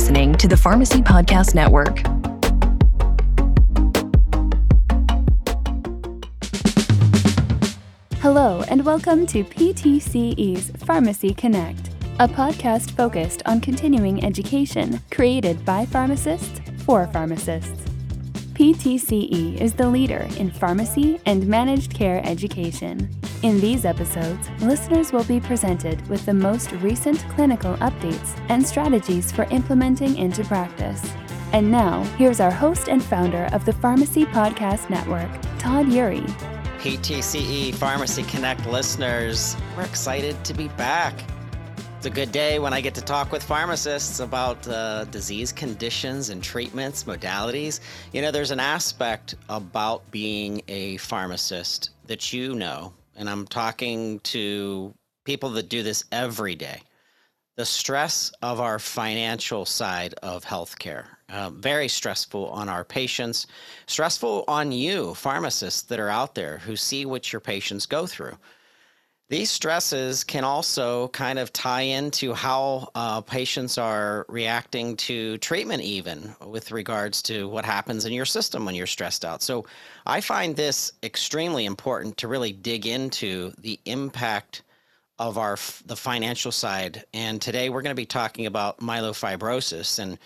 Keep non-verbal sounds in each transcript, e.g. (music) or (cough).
listening to the Pharmacy Podcast Network. Hello, and welcome to PTCE's Pharmacy Connect, a podcast focused on continuing education created by pharmacists for pharmacists. PTCE is the leader in pharmacy and managed care education. In these episodes, listeners will be presented with the most recent clinical updates and strategies for implementing into practice. And now, here's our host and founder of the Pharmacy Podcast Network, Todd Eury. PTCE Pharmacy Connect listeners, we're excited to be back. It's a good day when I get to talk with pharmacists about uh, disease conditions and treatments, modalities. You know, there's an aspect about being a pharmacist that you know, and I'm talking to people that do this every day. The stress of our financial side of healthcare, uh, very stressful on our patients, stressful on you, pharmacists that are out there who see what your patients go through. These stresses can also kind of tie into how uh, patients are reacting to treatment, even with regards to what happens in your system when you're stressed out. So, I find this extremely important to really dig into the impact of our the financial side. And today we're going to be talking about myelofibrosis and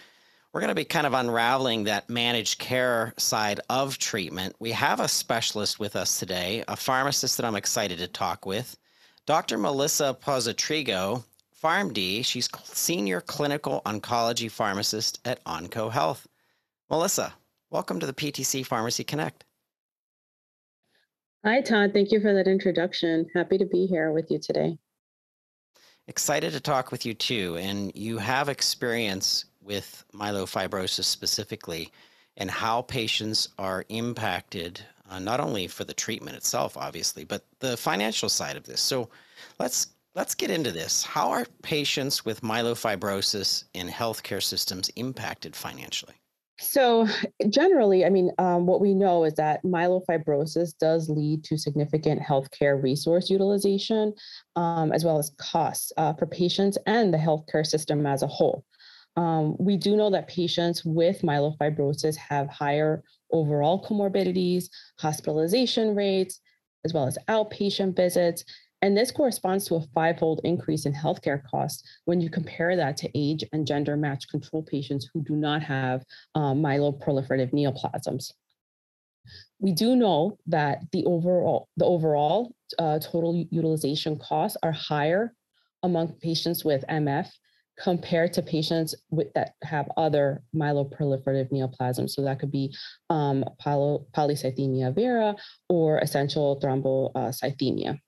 we're going to be kind of unraveling that managed care side of treatment. We have a specialist with us today, a pharmacist that I'm excited to talk with. Dr. Melissa Pozotrigo, PharmD, she's senior clinical oncology pharmacist at Onco Health. Melissa, welcome to the PTCE Pharmacy Connect. Hi, Todd. Thank you for that introduction. Happy to be here with you today. Excited to talk with you too. And you have experience with myelofibrosis specifically and how patients are impacted uh, not only for the treatment itself, obviously, but the financial side of this. So let's let's get into this. How are patients with myelofibrosis in healthcare systems impacted financially? So, generally, I mean, um, what we know is that myelofibrosis does lead to significant healthcare resource utilization, um, as well as costs uh, for patients and the healthcare system as a whole. Um, we do know that patients with myelofibrosis have higher overall comorbidities, hospitalization rates, as well as outpatient visits. And this corresponds to a fivefold increase in healthcare costs when you compare that to age and gender match control patients who do not have um, myeloproliferative neoplasms. We do know that the overall the overall uh, total utilization costs are higher among patients with MF compared to patients with, that have other myeloproliferative neoplasms. So that could be um, poly, polycythemia vera or essential thrombocythemia.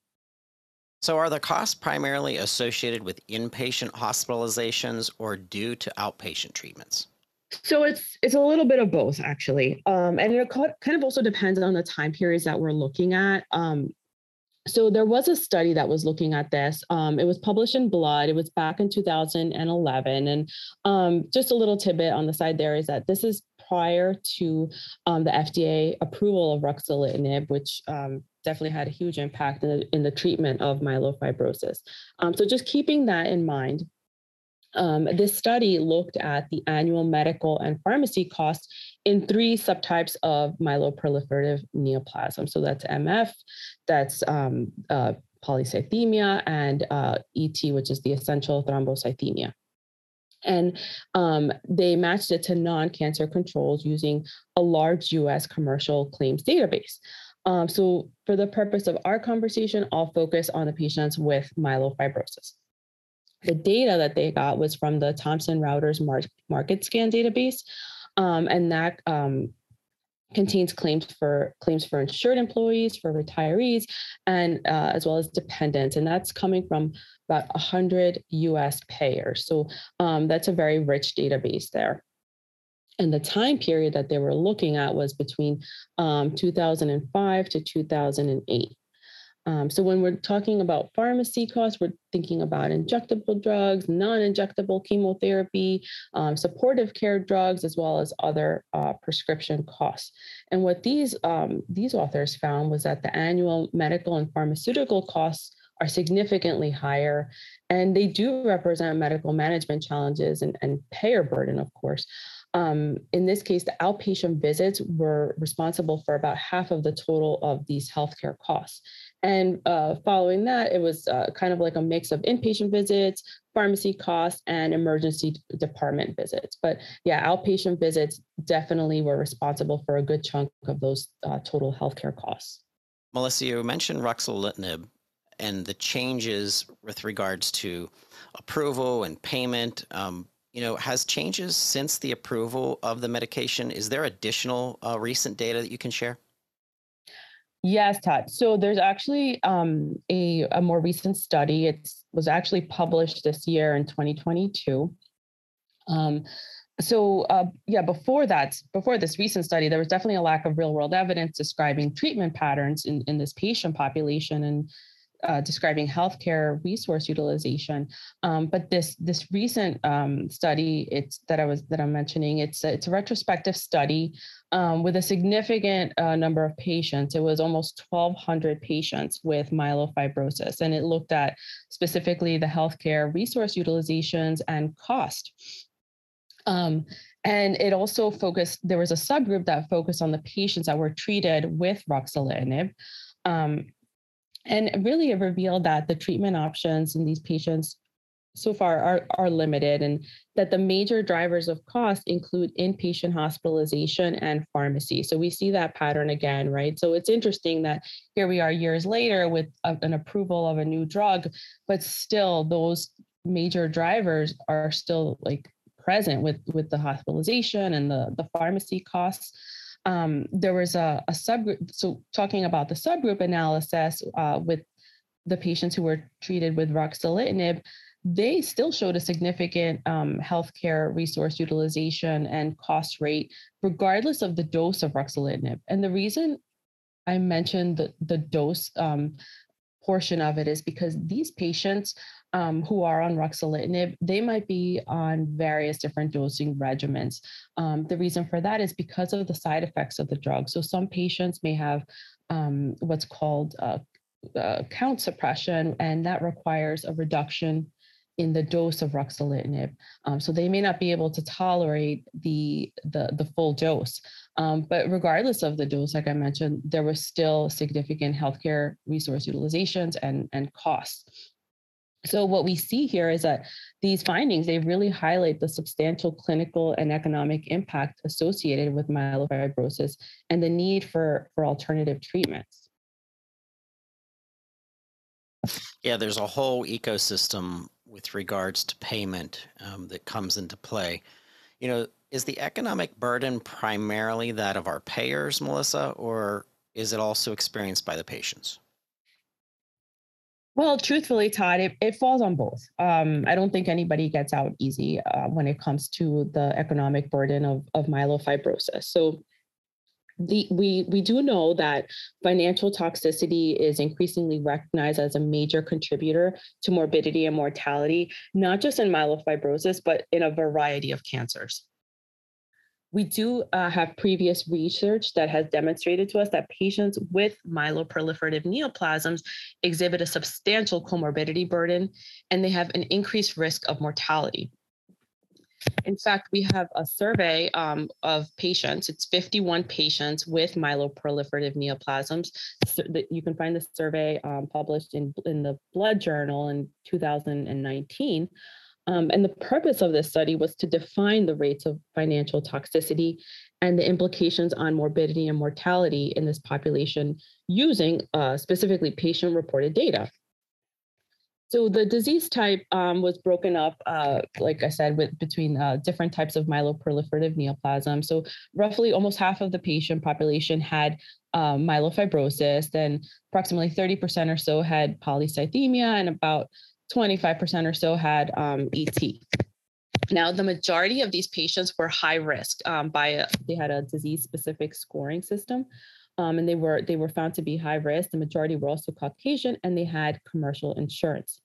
So, are the costs primarily associated with inpatient hospitalizations or due to outpatient treatments? So it's it's a little bit of both actually, um, and it kind of also depends on the time periods that we're looking at. Um, so there was a study that was looking at this. Um, it was published in Blood. It was back in 2011. And um, just a little tidbit on the side there is that this is prior to um, the FDA approval of ruxolitinib, which um, definitely had a huge impact in the, in the treatment of myelofibrosis. Um, so just keeping that in mind, um, this study looked at the annual medical and pharmacy costs in three subtypes of myeloproliferative neoplasm. So that's MF, that's um, uh, polycythemia, and uh, ET, which is the essential thrombocythemia. And um, they matched it to non cancer controls using a large US commercial claims database. Um, so, for the purpose of our conversation, I'll focus on the patients with myelofibrosis. The data that they got was from the Thomson Reuters MarketScan database, um, and that um, contains claims for claims for insured employees, for retirees, and uh, as well as dependents, and that's coming from about 100 U.S. payers. So um, that's a very rich database there. And the time period that they were looking at was between um, 2005 to 2008. Um, so when we're talking about pharmacy costs, we're thinking about injectable drugs, non-injectable chemotherapy, um, supportive care drugs, as well as other uh, prescription costs. And what these um, these authors found was that the annual medical and pharmaceutical costs are significantly higher, and they do represent medical management challenges and, and payer burden, of course. Um, in this case, the outpatient visits were responsible for about half of the total of these healthcare costs. And uh, following that, it was uh, kind of like a mix of inpatient visits, pharmacy costs, and emergency department visits. But yeah, outpatient visits definitely were responsible for a good chunk of those uh, total healthcare costs. Melissa, you mentioned ruxolitinib and the changes with regards to approval and payment. Um, you know, has changes since the approval of the medication? Is there additional uh, recent data that you can share? Yes, Todd. So there's actually um, a, a more recent study. It was actually published this year in 2022. Um, so uh, yeah, before that, before this recent study, there was definitely a lack of real world evidence describing treatment patterns in, in this patient population. And uh, describing healthcare resource utilization. Um, but this this recent um, study, it's that I was that I'm mentioning, it's a, it's a retrospective study um, with a significant uh, number of patients. It was almost 1,200 patients with myelofibrosis, and it looked at specifically the healthcare resource utilizations and cost. Um, and it also focused, there was a subgroup that focused on the patients that were treated with ruxolitinib. Um, and really, it revealed that the treatment options in these patients so far are, are limited and that the major drivers of cost include inpatient hospitalization and pharmacy. So we see that pattern again, right? So it's interesting that here we are years later with a, an approval of a new drug, but still those major drivers are still like present with with the hospitalization and the the pharmacy costs um, there was a, a, subgroup. So, talking about the subgroup analysis uh, with the patients who were treated with ruxolitinib, they still showed a significant um, healthcare resource utilization and cost rate, regardless of the dose of ruxolitinib. And the reason I mentioned the, the dose um, portion of it is because these patients um, who are on ruxolitinib, they might be on various different dosing regimens. Um, the reason for that is because of the side effects of the drug. So some patients may have um, what's called uh, uh, count suppression, and that requires a reduction in the dose of ruxolitinib. Um, so they may not be able to tolerate the, the, the full dose. Um, but regardless of the dose, like I mentioned, there was still significant healthcare resource utilizations and, and costs. So what we see here is that these findings, they really highlight the substantial clinical and economic impact associated with myelofibrosis and the need for, for alternative treatments. Yeah, there's a whole ecosystem with regards to payment um, that comes into play. You know, is the economic burden primarily that of our payers, Melissa, or is it also experienced by the patients? Well, truthfully, Todd, it, it falls on both. Um, I don't think anybody gets out easy uh, when it comes to the economic burden of, of myelofibrosis. So the, we, we do know that financial toxicity is increasingly recognized as a major contributor to morbidity and mortality, not just in myelofibrosis, but in a variety of cancers we do uh, have previous research that has demonstrated to us that patients with myeloproliferative neoplasms exhibit a substantial comorbidity burden and they have an increased risk of mortality. In fact, we have a survey um, of patients. It's 51 patients with myeloproliferative neoplasms. So you can find the survey um, published in, in the Blood Journal in 2019. Um, and the purpose of this study was to define the rates of financial toxicity and the implications on morbidity and mortality in this population using uh, specifically patient reported data. So the disease type um, was broken up, uh, like I said, with between uh, different types of myeloproliferative neoplasm. So roughly almost half of the patient population had um, myelofibrosis, then approximately 30% or so had polycythemia, and about 25% or so had um, ET. Now, the majority of these patients were high risk um, by a, they had a disease specific scoring system. Um, and they were they were found to be high risk. The majority were also Caucasian, and they had commercial insurance.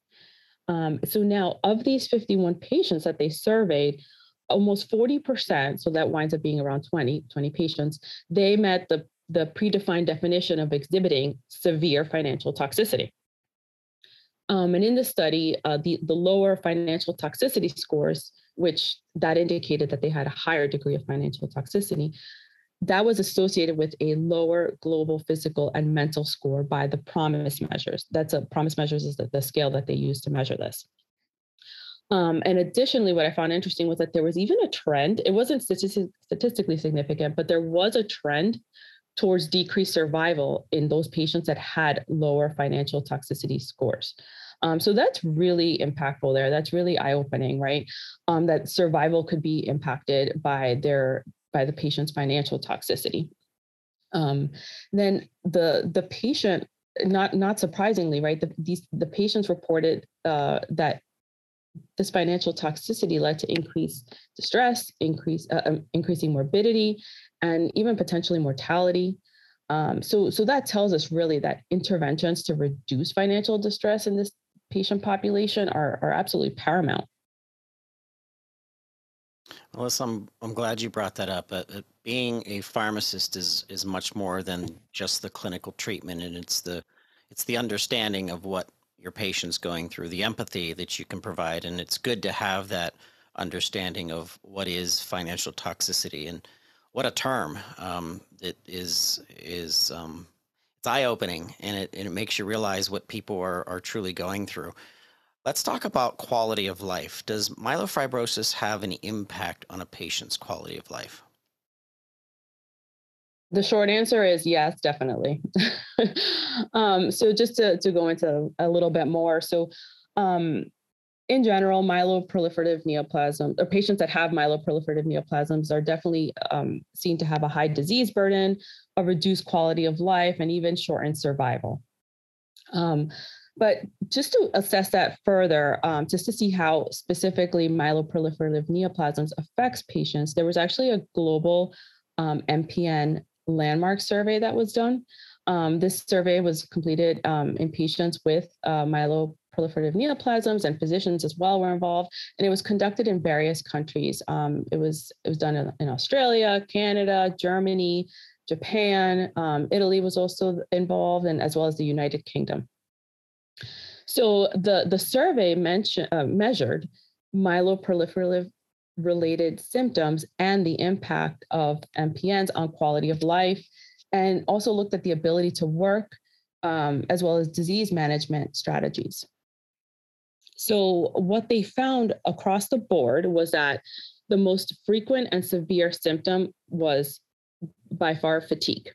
Um, so now, of these 51 patients that they surveyed, almost 40%, so that winds up being around 20, 20 patients, they met the, the predefined definition of exhibiting severe financial toxicity. Um, and in the study, uh, the, the lower financial toxicity scores, which that indicated that they had a higher degree of financial toxicity, that was associated with a lower global physical and mental score by the PROMIS measures. That's a PROMIS measures is the, the scale that they use to measure this. Um, and additionally, what I found interesting was that there was even a trend. It wasn't statistically significant, but there was a trend towards decreased survival in those patients that had lower financial toxicity scores. Um, so that's really impactful there. That's really eye-opening, right? Um, that survival could be impacted by their by the patient's financial toxicity. Um, then the the patient, not not surprisingly, right? The, these the patients reported uh, that this financial toxicity led to increased distress, increase uh, um, increasing morbidity, and even potentially mortality. Um, so, so that tells us really that interventions to reduce financial distress in this patient population are, are absolutely paramount. Melissa, I'm, I'm glad you brought that up. Uh, being a pharmacist is is much more than just the clinical treatment, and it's the it's the understanding of what your patient's going through, the empathy that you can provide, and it's good to have that understanding of what is financial toxicity and what a term um, it is is um, it's eye opening and it and it makes you realize what people are are truly going through. Let's talk about quality of life. Does myelofibrosis have any impact on a patient's quality of life? The short answer is yes, definitely. (laughs) um, so just to, to go into a little bit more. So um, in general, myeloproliferative neoplasms or patients that have myeloproliferative neoplasms are definitely um, seen to have a high disease burden, a reduced quality of life, and even shortened survival. Um, but just to assess that further, um, just to see how specifically myeloproliferative neoplasms affects patients, there was actually a global um, MPN landmark survey that was done. Um, this survey was completed um, in patients with uh, myeloproliferative neoplasms, and physicians as well were involved. And it was conducted in various countries. Um, it was it was done in, in Australia, Canada, Germany, Japan, um, Italy was also involved, and as well as the United Kingdom. So the, the survey mentioned, uh, measured myeloproliferative related symptoms and the impact of MPNs on quality of life, and also looked at the ability to work um, as well as disease management strategies. So, what they found across the board was that the most frequent and severe symptom was by far fatigue.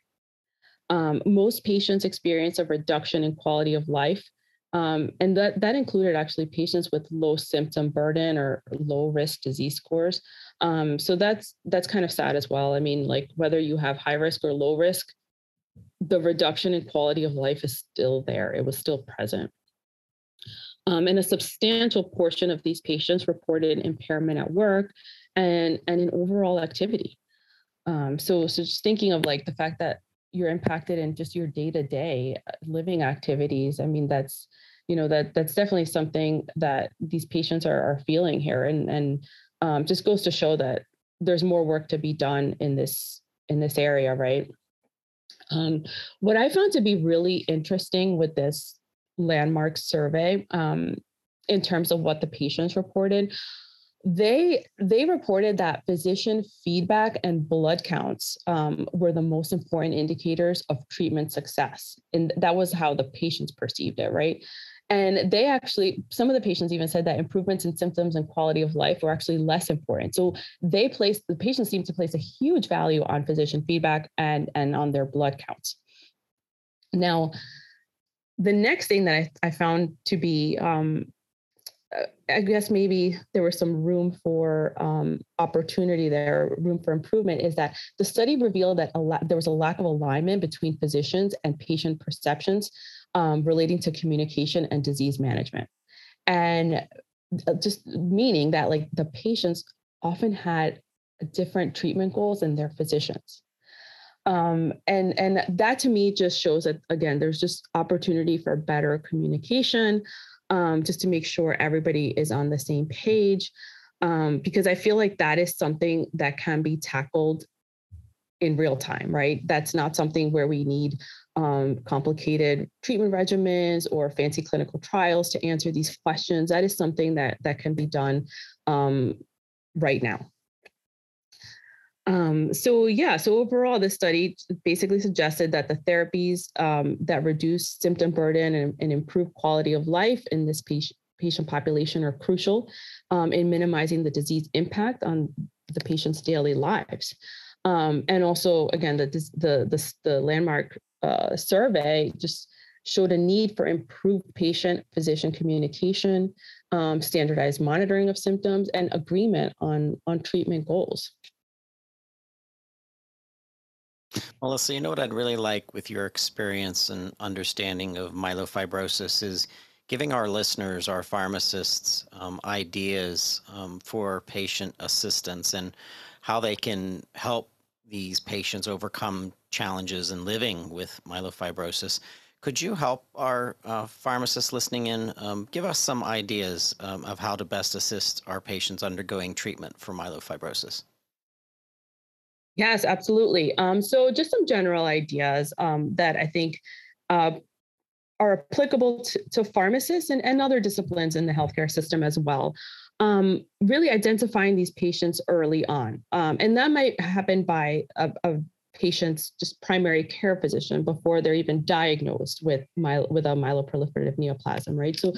Um, most patients experience a reduction in quality of life um, and that, that included actually patients with low symptom burden or low risk disease scores. Um, so that's that's kind of sad as well. I mean, like whether you have high risk or low risk, the reduction in quality of life is still there. It was still present. Um, and a substantial portion of these patients reported impairment at work and, and in overall activity. Um, so, so just thinking of like the fact that you're impacted in just your day-to-day uh, living activities i mean that's you know that that's definitely something that these patients are, are feeling here and and um, just goes to show that there's more work to be done in this in this area right? Um, what i found to be really interesting with this landmark survey um, in terms of what the patients reported they they reported that physician feedback and blood counts um, were the most important indicators of treatment success. And that was how the patients perceived it right? And they actually some of the patients even said that improvements in symptoms and quality of life were actually less important. So they placed the patients seemed to place a huge value on physician feedback and and on their blood counts. Now the next thing that I, I found to be um, I guess maybe there was some room for um, opportunity there, room for improvement, is that the study revealed that there was a lack of alignment between physicians and patient perceptions um, relating to communication and disease management. And uh, just meaning that like the patients often had different treatment goals than their physicians. Um, and and that to me just shows that again there's just opportunity for better communication um, just to make sure everybody is on the same page. Um, because I feel like that is something that can be tackled in real time, right? That's not something where we need um, complicated treatment regimens or fancy clinical trials to answer these questions. That is something that that can be done um, right now. Um, so yeah, so overall, this study basically suggested that the therapies um, that reduce symptom burden and, and, improve quality of life in this patient patient population are crucial um, in minimizing the disease impact on the patient's daily lives. Um, and also, again, the the the, the landmark uh, survey just showed a need for improved patient physician communication, um, standardized monitoring of symptoms, and agreement on on treatment goals. Melissa, you know what I'd really like with your experience and understanding of myelofibrosis is giving our listeners, our pharmacists, um, ideas um, for patient assistance and how they can help these patients overcome challenges in living with myelofibrosis. Could you help our uh, pharmacists listening in um, give us some ideas um, of how to best assist our patients undergoing treatment for myelofibrosis? Yes, absolutely. Um, so, just some general ideas um, that I think uh, are applicable to, to pharmacists and, and, other disciplines in the healthcare system as well. Um, really identifying these patients early on. Um, and that might happen by a, a, patient's just primary care physician before they're even diagnosed with, my, with a myeloproliferative neoplasm, right? So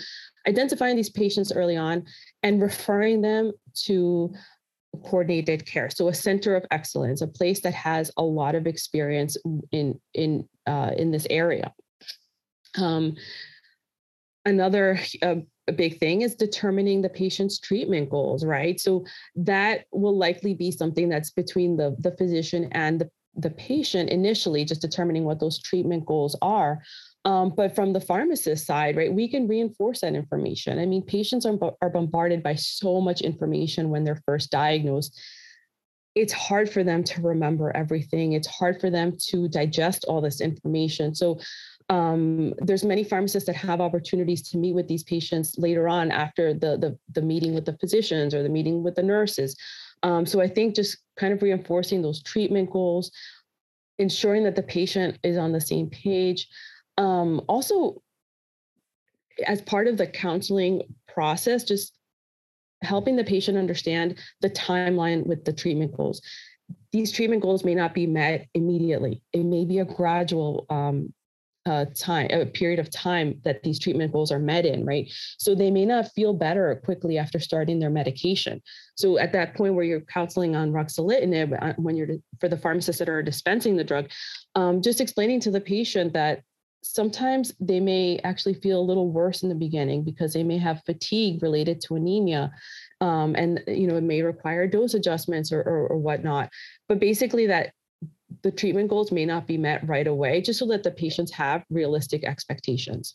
identifying these patients early on and referring them to coordinated care. So a center of excellence a place that has a lot of experience in in uh, in this area. Um, another uh, big thing is determining the patient's treatment goals right? So that will likely be something that's between the the physician and the the patient initially just determining what those treatment goals are um, but from the pharmacist side, right, we can reinforce that information. I mean, patients are, are bombarded by so much information when they're first diagnosed. It's hard for them to remember everything. It's hard for them to digest all this information. So um, there's many pharmacists that have opportunities to meet with these patients later on after the, the, the meeting with the physicians or the meeting with the nurses. Um, so I think just kind of reinforcing those treatment goals, ensuring that the patient is on the same page, um, also as part of the counseling process just helping the patient understand the timeline with the treatment goals. These treatment goals may not be met immediately. It may be a gradual um, uh, time a period of time that these treatment goals are met in right? So they may not feel better quickly after starting their medication. So at that point where you're counseling on ruxolitinib uh, when you're for the pharmacists that are dispensing the drug um, just explaining to the patient that sometimes they may actually feel a little worse in the beginning because they may have fatigue related to anemia um, and you know it may require dose adjustments or, or, or whatnot. But basically that the treatment goals may not be met right away just so that the patients have realistic expectations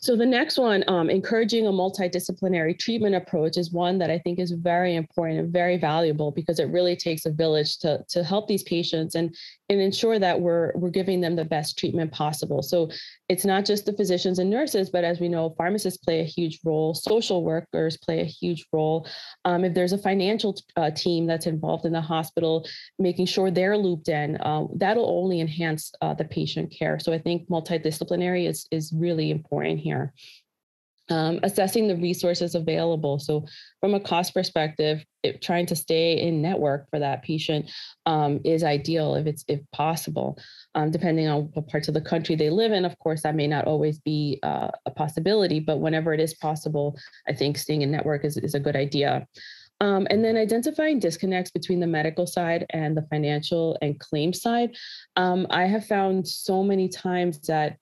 so the next one, um, encouraging a multidisciplinary treatment approach is one that I think is very important and very valuable because it really takes a village to, to help these patients and, and ensure that we're, we're giving them the best treatment possible. So it's not just the physicians and nurses, but as we know, pharmacists play a huge role, social workers play a huge role. Um, if there's a financial uh, team that's involved in the hospital, making sure they're looped in, uh, that'll only enhance uh, the patient care. So I think multidisciplinary is, is really important here. Um, assessing the resources available. So, from a cost perspective, it, trying to stay in network for that patient um, is ideal if it's if possible. Um, depending on what parts of the country they live in, of course, that may not always be uh, a possibility. But whenever it is possible, I think staying in network is, is a good idea. Um, and then identifying disconnects between the medical side and the financial and claim side. Um, I have found so many times that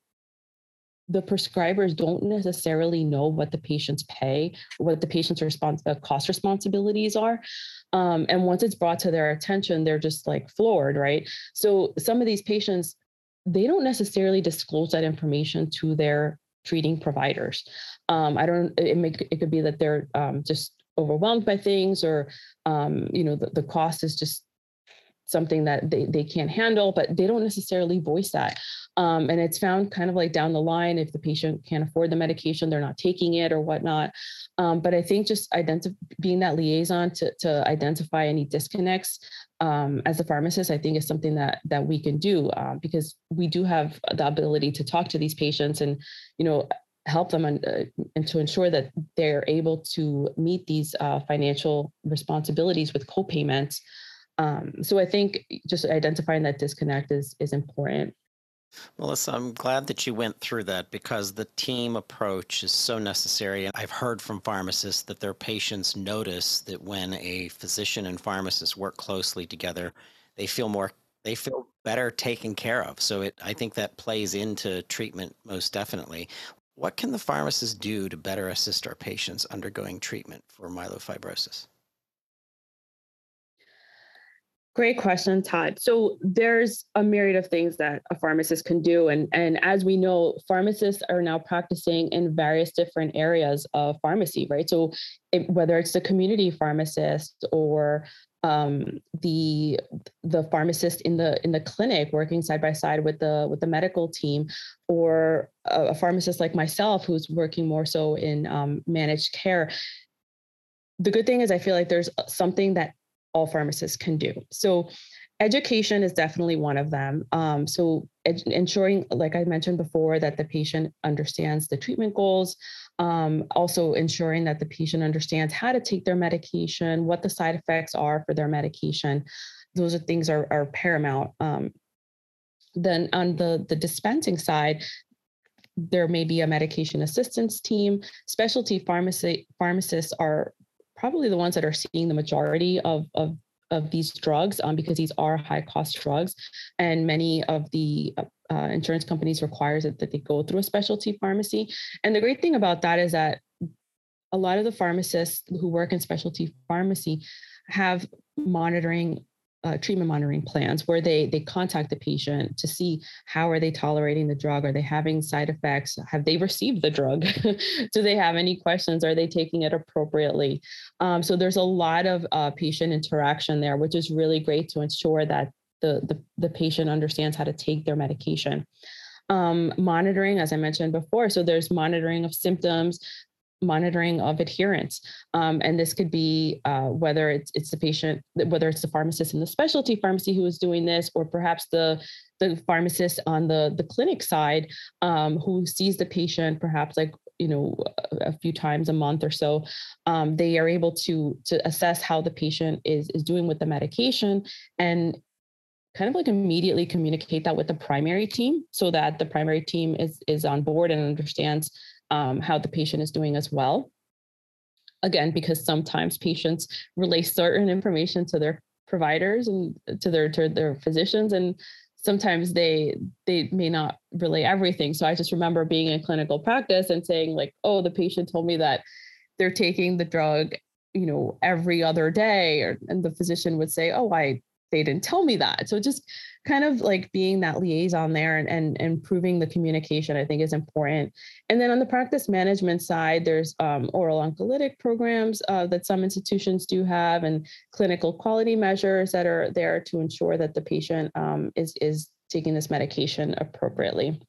the prescribers don't necessarily know what the patients pay, what the patient's response, uh, cost responsibilities are. Um, and once it's brought to their attention, they're just like floored, right? So some of these patients, they don't necessarily disclose that information to their treating providers. Um, I don't. It may it could be that they're um, just overwhelmed by things, or um, you know, the, the cost is just something that they, they can't handle, but they don't necessarily voice that. Um, and it's found kind of like down the line if the patient can't afford the medication, they're not taking it or whatnot. Um, but I think just identifying being that liaison to, to identify any disconnects um, as a pharmacist, I think is something that that we can do uh, because we do have the ability to talk to these patients and you know help them and, uh, and to ensure that they're able to meet these uh, financial responsibilities with co-payments. Um, so I think just identifying that disconnect is is important. Melissa, I'm glad that you went through that because the team approach is so necessary. I've heard from pharmacists that their patients notice that when a physician and pharmacist work closely together, they feel more they feel better taken care of. So it I think that plays into treatment most definitely. What can the pharmacist do to better assist our patients undergoing treatment for myelofibrosis? Great question, Todd. So there's a myriad of things that a pharmacist can do. And, and as we know, pharmacists are now practicing in various different areas of pharmacy, right? So it, whether it's the community pharmacist or um, the the pharmacist in the in the clinic working side by side with the with the medical team, or a, a pharmacist like myself who's working more so in um, managed care. The good thing is, I feel like there's something that all pharmacists can do. So education is definitely one of them. Um, so ed- ensuring, like I mentioned before, that the patient understands the treatment goals. Um, also ensuring that the patient understands how to take their medication, what the side effects are for their medication. Those are things are, are paramount. Um, then on the the dispensing side, there may be a medication assistance team. Specialty pharmacy pharmacists are probably the ones that are seeing the majority of, of of these drugs um, because these are high cost drugs. And many of the uh, uh, insurance companies requires that, that they go through a specialty pharmacy. And the great thing about that is that a lot of the pharmacists who work in specialty pharmacy have monitoring uh, treatment monitoring plans where they they contact the patient to see how are they tolerating the drug? Are they having side effects? Have they received the drug? (laughs) Do they have any questions? Are they taking it appropriately? Um, so there's a lot of uh, patient interaction there which is really great to ensure that the, the, the patient understands how to take their medication. Um, monitoring, as I mentioned before. So there's monitoring of symptoms, monitoring of adherence. Um, and this could be uh, whether it's, it's the patient, whether it's the pharmacist in the specialty pharmacy who is doing this, or perhaps the, the pharmacist on the, the clinic side um, who sees the patient perhaps like you know a, few times a month or so um, they are able to to assess how the patient is is doing with the medication and kind of like immediately communicate that with the primary team so that the primary team is is on board and understands um, how the patient is doing as well. Again, because sometimes patients relay certain information to their providers and to their to their physicians, and sometimes they they may not relay everything. So I just remember being in clinical practice and saying like, "Oh, the patient told me that they're taking the drug, you know, every other day," or, and the physician would say, "Oh, I they didn't tell me that." So just kind of like being that liaison there and, and improving the communication, I think is important. And then on the practice management side, there's um, oral oncolytic programs uh, that some institutions do have and clinical quality measures that are there to ensure that the patient um, is, is taking this medication appropriately.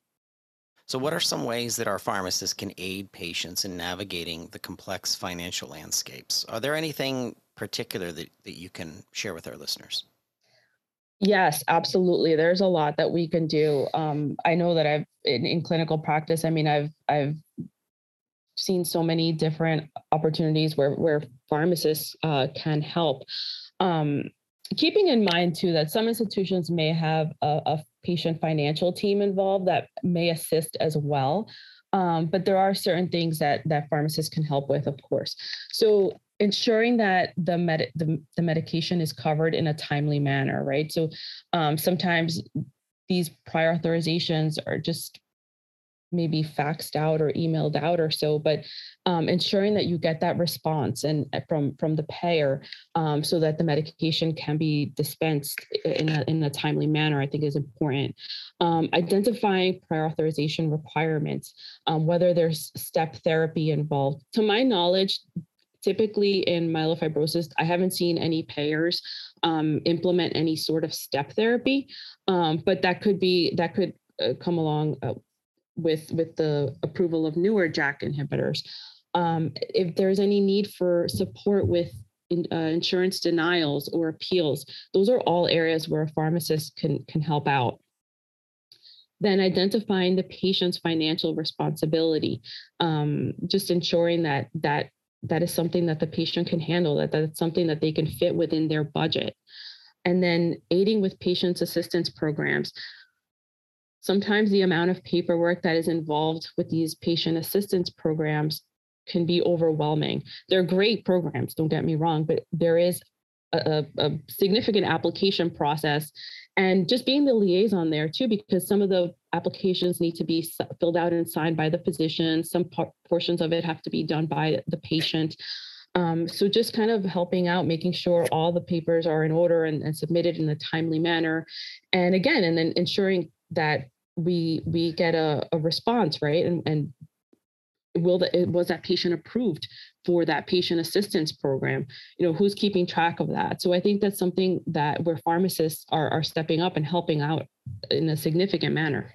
So, what are some ways that our pharmacists can aid patients in navigating the complex financial landscapes? Are there anything particular that, that you can share with our listeners? Yes, absolutely. There's a lot that we can do. Um, I know that I've in, in clinical practice. I mean, I've I've seen so many different opportunities where where pharmacists uh, can help. Um, keeping in mind too that some institutions may have a, a patient financial team involved that may assist as well. Um, but there are certain things that that pharmacists can help with, of course. So ensuring that the, med- the, the medication is covered in a timely manner, right? So um, sometimes these prior authorizations are just maybe faxed out or emailed out or so but um, ensuring that you get that response and uh, from from the payer um, so that the medication can be dispensed in a, in a timely manner i think is important. Um, identifying prior authorization requirements um, whether there's step therapy involved. To my knowledge typically in myelofibrosis, I haven't seen any payers um, implement any sort of step therapy, um, but that could be that could uh, come along uh, with with the approval of newer JAK inhibitors. Um, if there's any need for support with in, uh, insurance denials or appeals. Those are all areas where a pharmacist can, can help out. Then identifying the patient's financial responsibility, um, just ensuring that that that is something that the patient can handle, that that's something that they can fit within their budget. And then aiding with patients assistance programs. Sometimes the amount of paperwork that is involved with these patient assistance programs can be overwhelming. They're great programs, don't get me wrong, but there is a, a, significant application process. And just being the liaison there too because some of the applications need to be filled out and signed by the physician. Some portions of it have to be done by the patient. Um, so just kind of helping out making sure all the papers are in order and, and submitted in a timely manner. And again and then ensuring that we we get a, a response right? And, and will that it was that patient approved for that patient assistance program? You know who's keeping track of that? So i think that's something that where pharmacists are, are stepping up and helping out in a significant manner.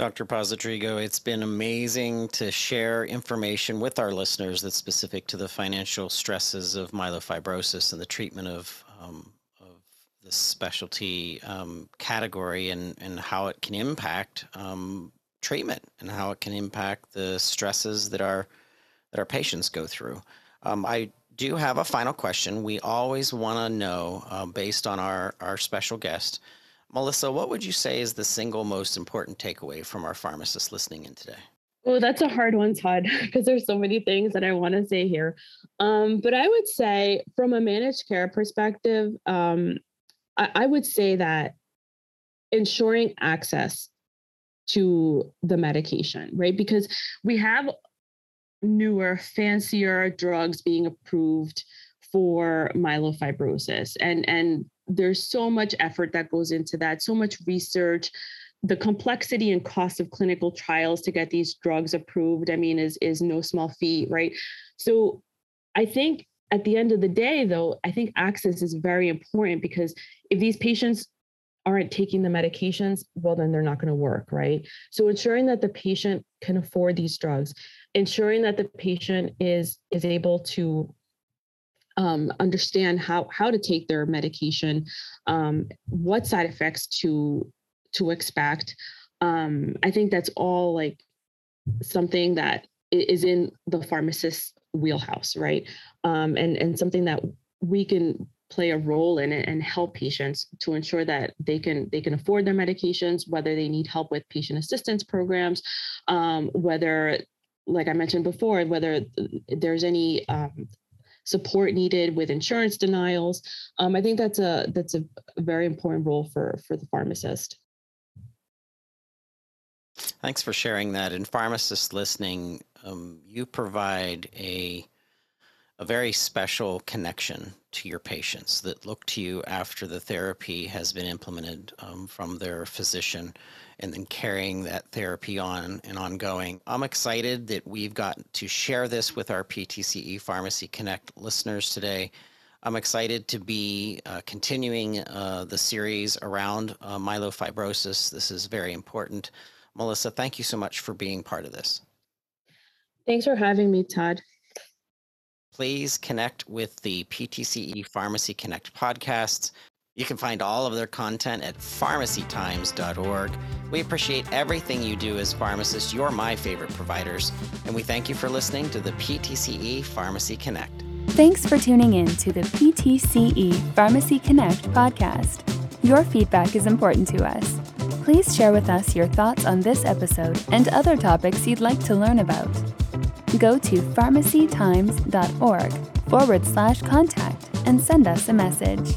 Dr. Pozotrigo, it's been amazing to share information with our listeners that's specific to the financial stresses of myelofibrosis and the treatment of, um, this specialty um, category and, and how it can impact um, treatment and how it can impact the stresses that our that our patients go through. Um, I do have a final question. We always want to know, uh, based on our our special guest, Melissa, what would you say is the single most important takeaway from our pharmacists listening in today? Oh, that's a hard one, Todd, (laughs) because there's so many things that I want to say here. Um, but I would say, from a managed care perspective, um, I, would say that ensuring access to the medication, right? Because we have newer, fancier drugs being approved for myelofibrosis. And, and there's so much effort that goes into that, so much research. The complexity and cost of clinical trials to get these drugs approved, I mean, is, is no small feat, right? So I think at the end of the day, though, I think access is very important because if these patients aren't taking the medications, well, then they're not going to work, right? So ensuring that the patient can afford these drugs, ensuring that the patient is is able to um, understand how how to take their medication, um, what side effects to to expect. Um, I think that's all like something that is in the pharmacist's wheelhouse, right? Um, and and something that we can play a role in it and help patients to ensure that they can they can afford their medications whether they need help with patient assistance programs um, whether like i mentioned before whether there's any um, support needed with insurance denials. Um, i think that's a that's a very important role for for the pharmacist. Thanks for sharing that. And pharmacists listening um, you provide a a very special connection to your patients that look to you after the therapy has been implemented um, from their physician and then carrying that therapy on and ongoing. I'm excited that we've got to share this with our PTCE Pharmacy Connect listeners today. I'm excited to be uh, continuing uh, the series around uh, myelofibrosis. This is very important. Melissa, thank you so much for being part of this. Thanks for having me, Todd please connect with the PTCE Pharmacy Connect podcasts. You can find all of their content at pharmacytimes.org. We appreciate everything you do as pharmacists. You're my favorite providers. And we thank you for listening to the PTCE Pharmacy Connect. Thanks for tuning in to the PTCE Pharmacy Connect podcast. Your feedback is important to us. Please share with us your thoughts on this episode and other topics you'd like to learn about go to pharmacytimes.org forward slash contact and send us a message.